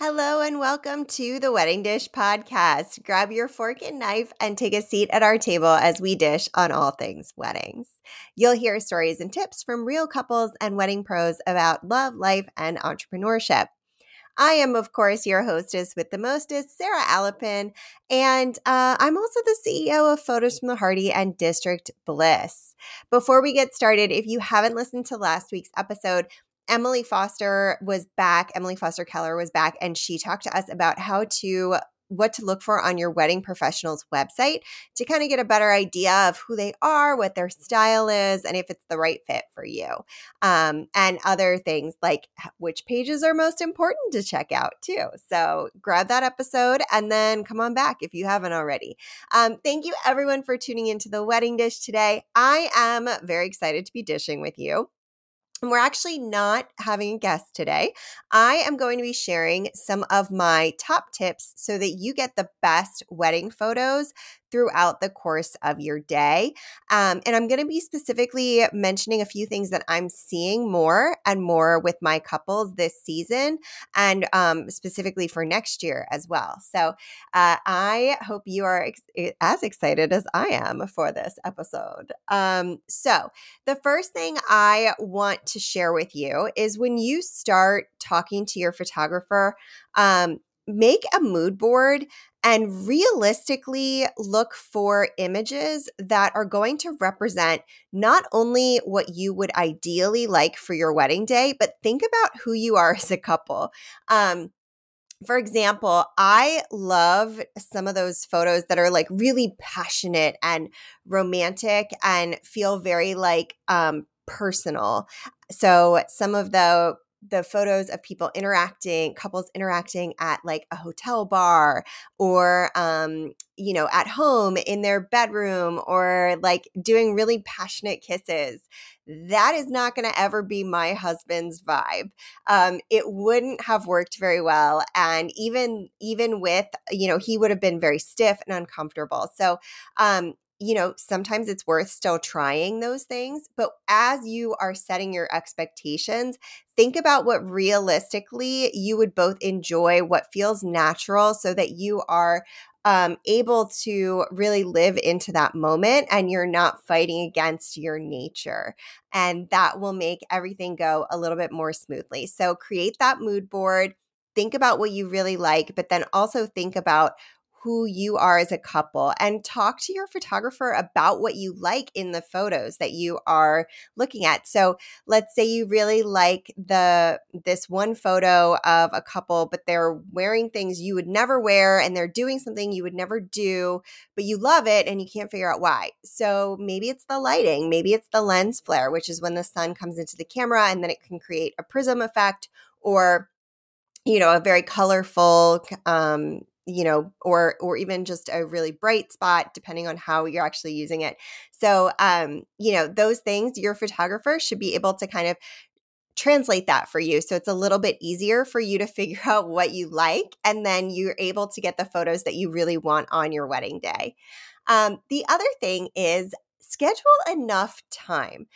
Hello and welcome to the Wedding Dish Podcast. Grab your fork and knife and take a seat at our table as we dish on all things weddings. You'll hear stories and tips from real couples and wedding pros about love, life, and entrepreneurship. I am, of course, your hostess with the mostest, Sarah Alapin, and uh, I'm also the CEO of Photos from the Harty and District Bliss. Before we get started, if you haven't listened to last week's episode, Emily Foster was back. Emily Foster Keller was back, and she talked to us about how to what to look for on your wedding professional's website to kind of get a better idea of who they are, what their style is, and if it's the right fit for you. Um, and other things like which pages are most important to check out, too. So grab that episode and then come on back if you haven't already. Um, thank you, everyone, for tuning into the wedding dish today. I am very excited to be dishing with you. And we're actually not having a guest today. I am going to be sharing some of my top tips so that you get the best wedding photos throughout the course of your day. Um, and I'm going to be specifically mentioning a few things that I'm seeing more and more with my couples this season and um, specifically for next year as well. So uh, I hope you are ex- as excited as I am for this episode. Um, so the first thing I want to share with you is when you start talking to your photographer, um, make a mood board and realistically look for images that are going to represent not only what you would ideally like for your wedding day, but think about who you are as a couple. Um, for example, I love some of those photos that are like really passionate and romantic and feel very like um, personal. So some of the the photos of people interacting, couples interacting at like a hotel bar or, um, you know, at home in their bedroom or like doing really passionate kisses. That is not going to ever be my husband's vibe. Um, it wouldn't have worked very well, and even even with you know he would have been very stiff and uncomfortable. So um, you know, sometimes it's worth still trying those things. But as you are setting your expectations, think about what realistically you would both enjoy, what feels natural, so that you are um, able to really live into that moment and you're not fighting against your nature. And that will make everything go a little bit more smoothly. So create that mood board. Think about what you really like, but then also think about who you are as a couple and talk to your photographer about what you like in the photos that you are looking at. So, let's say you really like the this one photo of a couple but they're wearing things you would never wear and they're doing something you would never do, but you love it and you can't figure out why. So, maybe it's the lighting, maybe it's the lens flare, which is when the sun comes into the camera and then it can create a prism effect or you know a very colorful um, you know or or even just a really bright spot depending on how you're actually using it. So um you know those things your photographer should be able to kind of translate that for you. So it's a little bit easier for you to figure out what you like and then you're able to get the photos that you really want on your wedding day. Um, the other thing is schedule enough time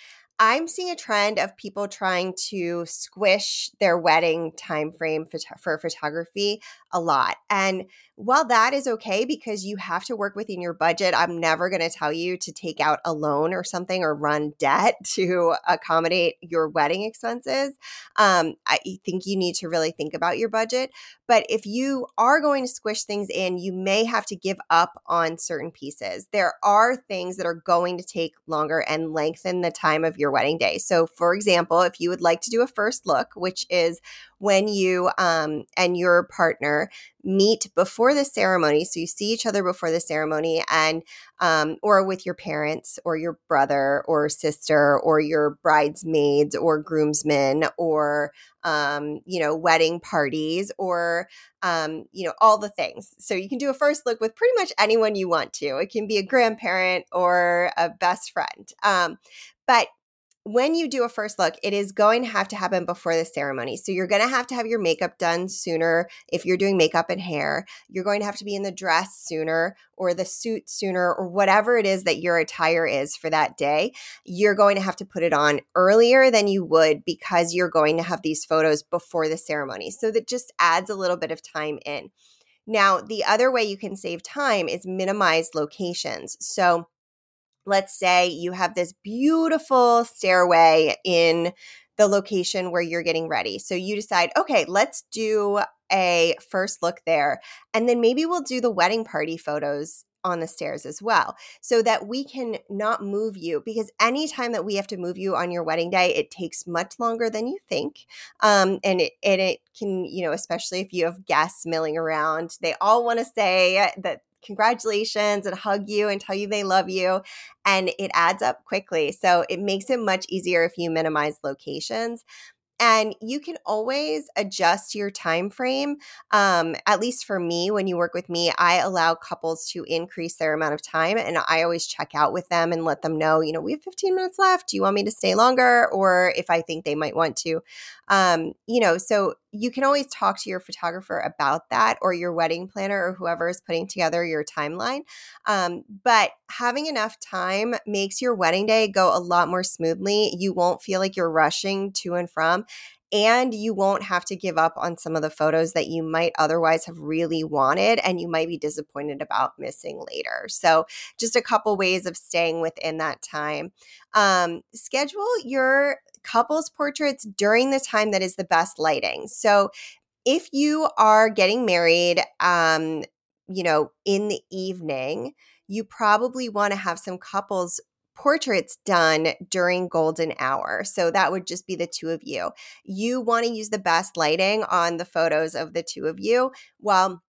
I'm seeing a trend of people trying to squish their wedding time frame for, for photography a lot. And while that is okay because you have to work within your budget, I'm never going to tell you to take out a loan or something or run debt to accommodate your wedding expenses. Um, I think you need to really think about your budget. But if you are going to squish things in, you may have to give up on certain pieces. There are things that are going to take longer and lengthen the time of your wedding day. So, for example, if you would like to do a first look, which is when you um, and your partner meet before the ceremony. So you see each other before the ceremony, and um, or with your parents, or your brother, or sister, or your bridesmaids, or groomsmen, or um, you know, wedding parties, or um, you know, all the things. So you can do a first look with pretty much anyone you want to. It can be a grandparent or a best friend. Um, but when you do a first look, it is going to have to happen before the ceremony. So you're going to have to have your makeup done sooner if you're doing makeup and hair. You're going to have to be in the dress sooner or the suit sooner or whatever it is that your attire is for that day. You're going to have to put it on earlier than you would because you're going to have these photos before the ceremony. So that just adds a little bit of time in. Now, the other way you can save time is minimize locations. So let's say you have this beautiful stairway in the location where you're getting ready. So you decide, okay, let's do a first look there. And then maybe we'll do the wedding party photos on the stairs as well so that we can not move you because anytime that we have to move you on your wedding day it takes much longer than you think um, and it and it can you know especially if you have guests milling around they all want to say that congratulations and hug you and tell you they love you and it adds up quickly. So it makes it much easier if you minimize locations and you can always adjust your time frame um, at least for me when you work with me i allow couples to increase their amount of time and i always check out with them and let them know you know we have 15 minutes left. Do you want me to stay longer? or if i think they might want to. Um, you know so you can always talk to your photographer about that or your wedding planner or whoever is putting together your timeline. Um, but having enough time makes your wedding day go a lot more smoothly. You won't feel like you're rushing to and from. And you won't have to give up on some of the photos that you might otherwise have really wanted and you might be disappointed about missing later. So, just a couple ways of staying within that time. Um, schedule your couples portraits during the time that is the best lighting. So if you are getting married, um, you know, in the evening, you probably want to have some couples portraits done during golden hour. So that would just be the two of you. You want to use the best lighting on the photos of the two of you while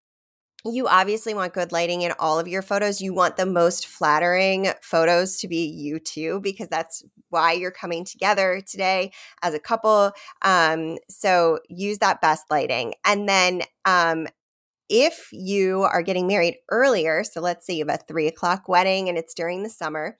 you obviously want good lighting in all of your photos. You want the most flattering photos to be you too, because that's why you're coming together today as a couple. Um, so use that best lighting. And then um, if you are getting married earlier, so let's say you have a three o'clock wedding and it's during the summer,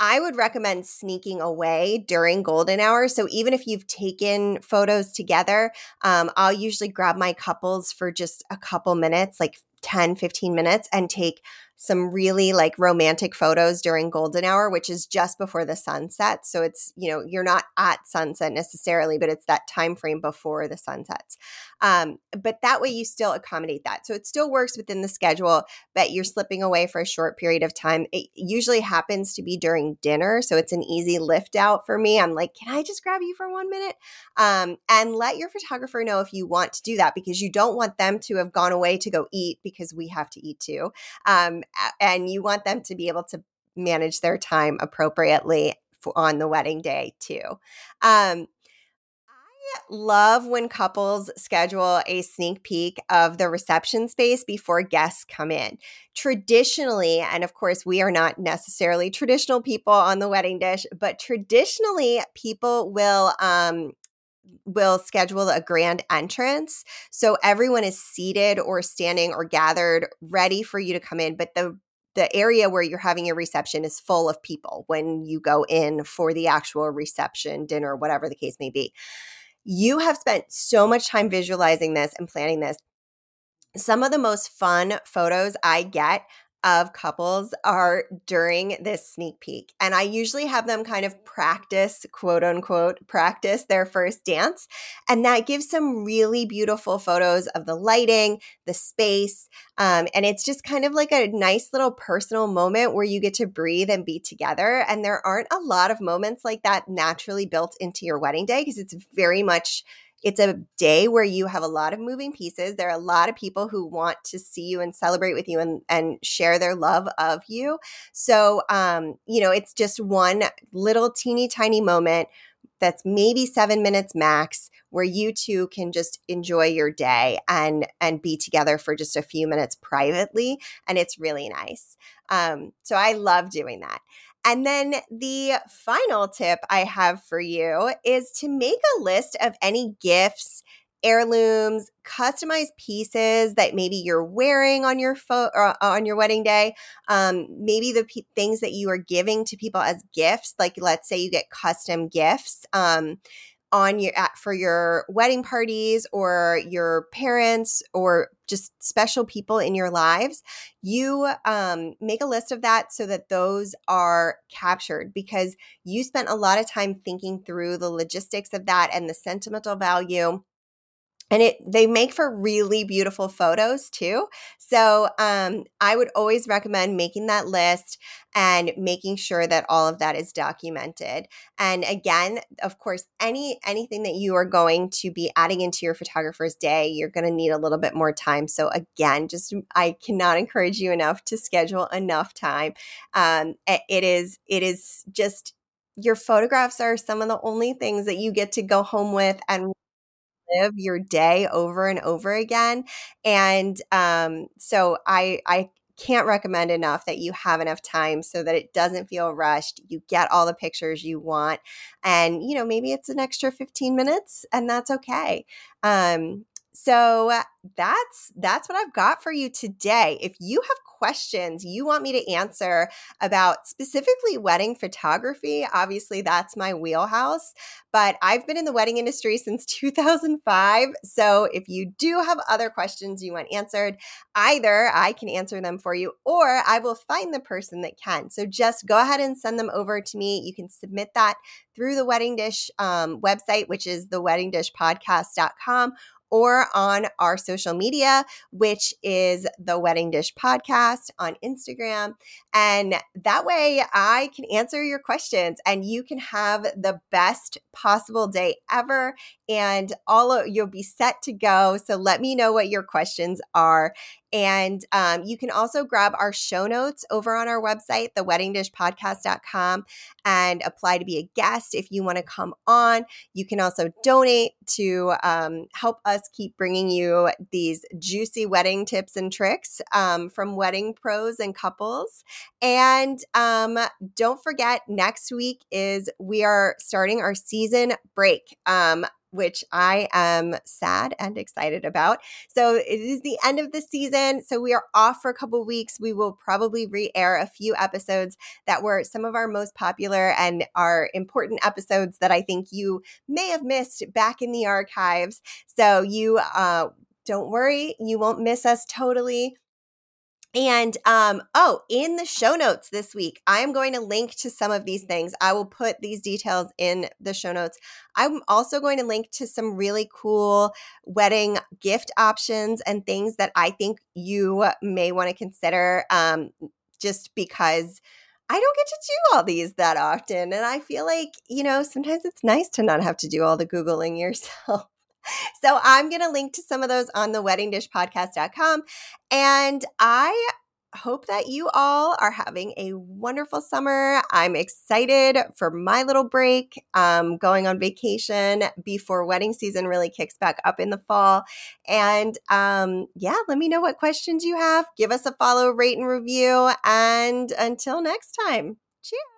I would recommend sneaking away during golden hour. So even if you've taken photos together, um, I'll usually grab my couples for just a couple minutes, like 10, 15 minutes, and take some really like romantic photos during golden hour which is just before the sunset. So it's you know you're not at sunset necessarily but it's that time frame before the sun sets um, but that way you still accommodate that. So it still works within the schedule but you're slipping away for a short period of time. It usually happens to be during dinner so it's an easy lift out for me. I'm like can i just grab you for one minute? Um, and let your photographer know if you want to do that because you don't want them to have gone away to go eat because we have to eat too. Um, and you want them to be able to manage their time appropriately for, on the wedding day too. Um, I love when couples schedule a sneak peek of the reception space before guests come in. Traditionally, and of course, we are not necessarily traditional people on the wedding dish, but traditionally, people will um, will schedule a grand entrance. So everyone is seated or standing or gathered ready for you to come in, but the the area where you're having your reception is full of people when you go in for the actual reception, dinner, whatever the case may be. You have spent so much time visualizing this and planning this. Some of the most fun photos I get of couples are during this sneak peek. And I usually have them kind of practice, quote unquote, practice their first dance. And that gives some really beautiful photos of the lighting, the space. Um, and it's just kind of like a nice little personal moment where you get to breathe and be together. And there aren't a lot of moments like that naturally built into your wedding day because it's very much it's a day where you have a lot of moving pieces. There are a lot of people who want to see you and celebrate with you and, and share their love of you. So, um, you know, it's just one little teeny tiny moment that's maybe seven minutes max where you two can just enjoy your day and and be together for just a few minutes privately and it's really nice um, so i love doing that and then the final tip I have for you is to make a list of any gifts heirlooms, customized pieces that maybe you're wearing on your fo- uh, on your wedding day. Um, maybe the p- things that you are giving to people as gifts, like let's say you get custom gifts. Um, on your at, for your wedding parties or your parents or just special people in your lives you um, make a list of that so that those are captured because you spent a lot of time thinking through the logistics of that and the sentimental value and it they make for really beautiful photos too. So um, i would always recommend making that list and making sure that all of that is documented. And again of course any anything that you are going to be adding into your photographer's day you're going to need a little bit more time. So again just i cannot encourage you enough to schedule enough time. Um, it is it is just your photographs are some of the only things that you get to go home with and live your day over and over again. And um, so I, I can't recommend enough that you have enough time so that it doesn't feel rushed. You get all the pictures you want. And, you know, maybe it's an extra 15 minutes and that's okay. Um, so that's that's what I've got for you today. If you have questions you want me to answer about specifically wedding photography, obviously that's my wheelhouse, but I've been in the wedding industry since 2005. So if you do have other questions you want answered, either I can answer them for you or I will find the person that can. So just go ahead and send them over to me. You can submit that through the Wedding Dish um, website, which is theweddingdishpodcast.com or on our social media, which is the Wedding Dish Podcast on Instagram. And that way I can answer your questions and you can have the best possible day ever. And all of, you'll be set to go. So let me know what your questions are. And um, you can also grab our show notes over on our website, theweddingdishpodcast.com, and apply to be a guest if you want to come on. You can also donate to um, help us keep bringing you these juicy wedding tips and tricks um, from wedding pros and couples. And um, don't forget, next week is we are starting our season break. Um, which I am sad and excited about. So it is the end of the season. So we are off for a couple weeks. We will probably re air a few episodes that were some of our most popular and are important episodes that I think you may have missed back in the archives. So you, uh, don't worry, you won't miss us totally. And um, oh, in the show notes this week, I'm going to link to some of these things. I will put these details in the show notes. I'm also going to link to some really cool wedding gift options and things that I think you may want to consider um, just because. I don't get to do all these that often. And I feel like, you know, sometimes it's nice to not have to do all the Googling yourself. So I'm going to link to some of those on the weddingdishpodcast.com. And I hope that you all are having a wonderful summer. I'm excited for my little break, um, going on vacation before wedding season really kicks back up in the fall. And um, yeah, let me know what questions you have. Give us a follow, rate, and review. And until next time, cheers.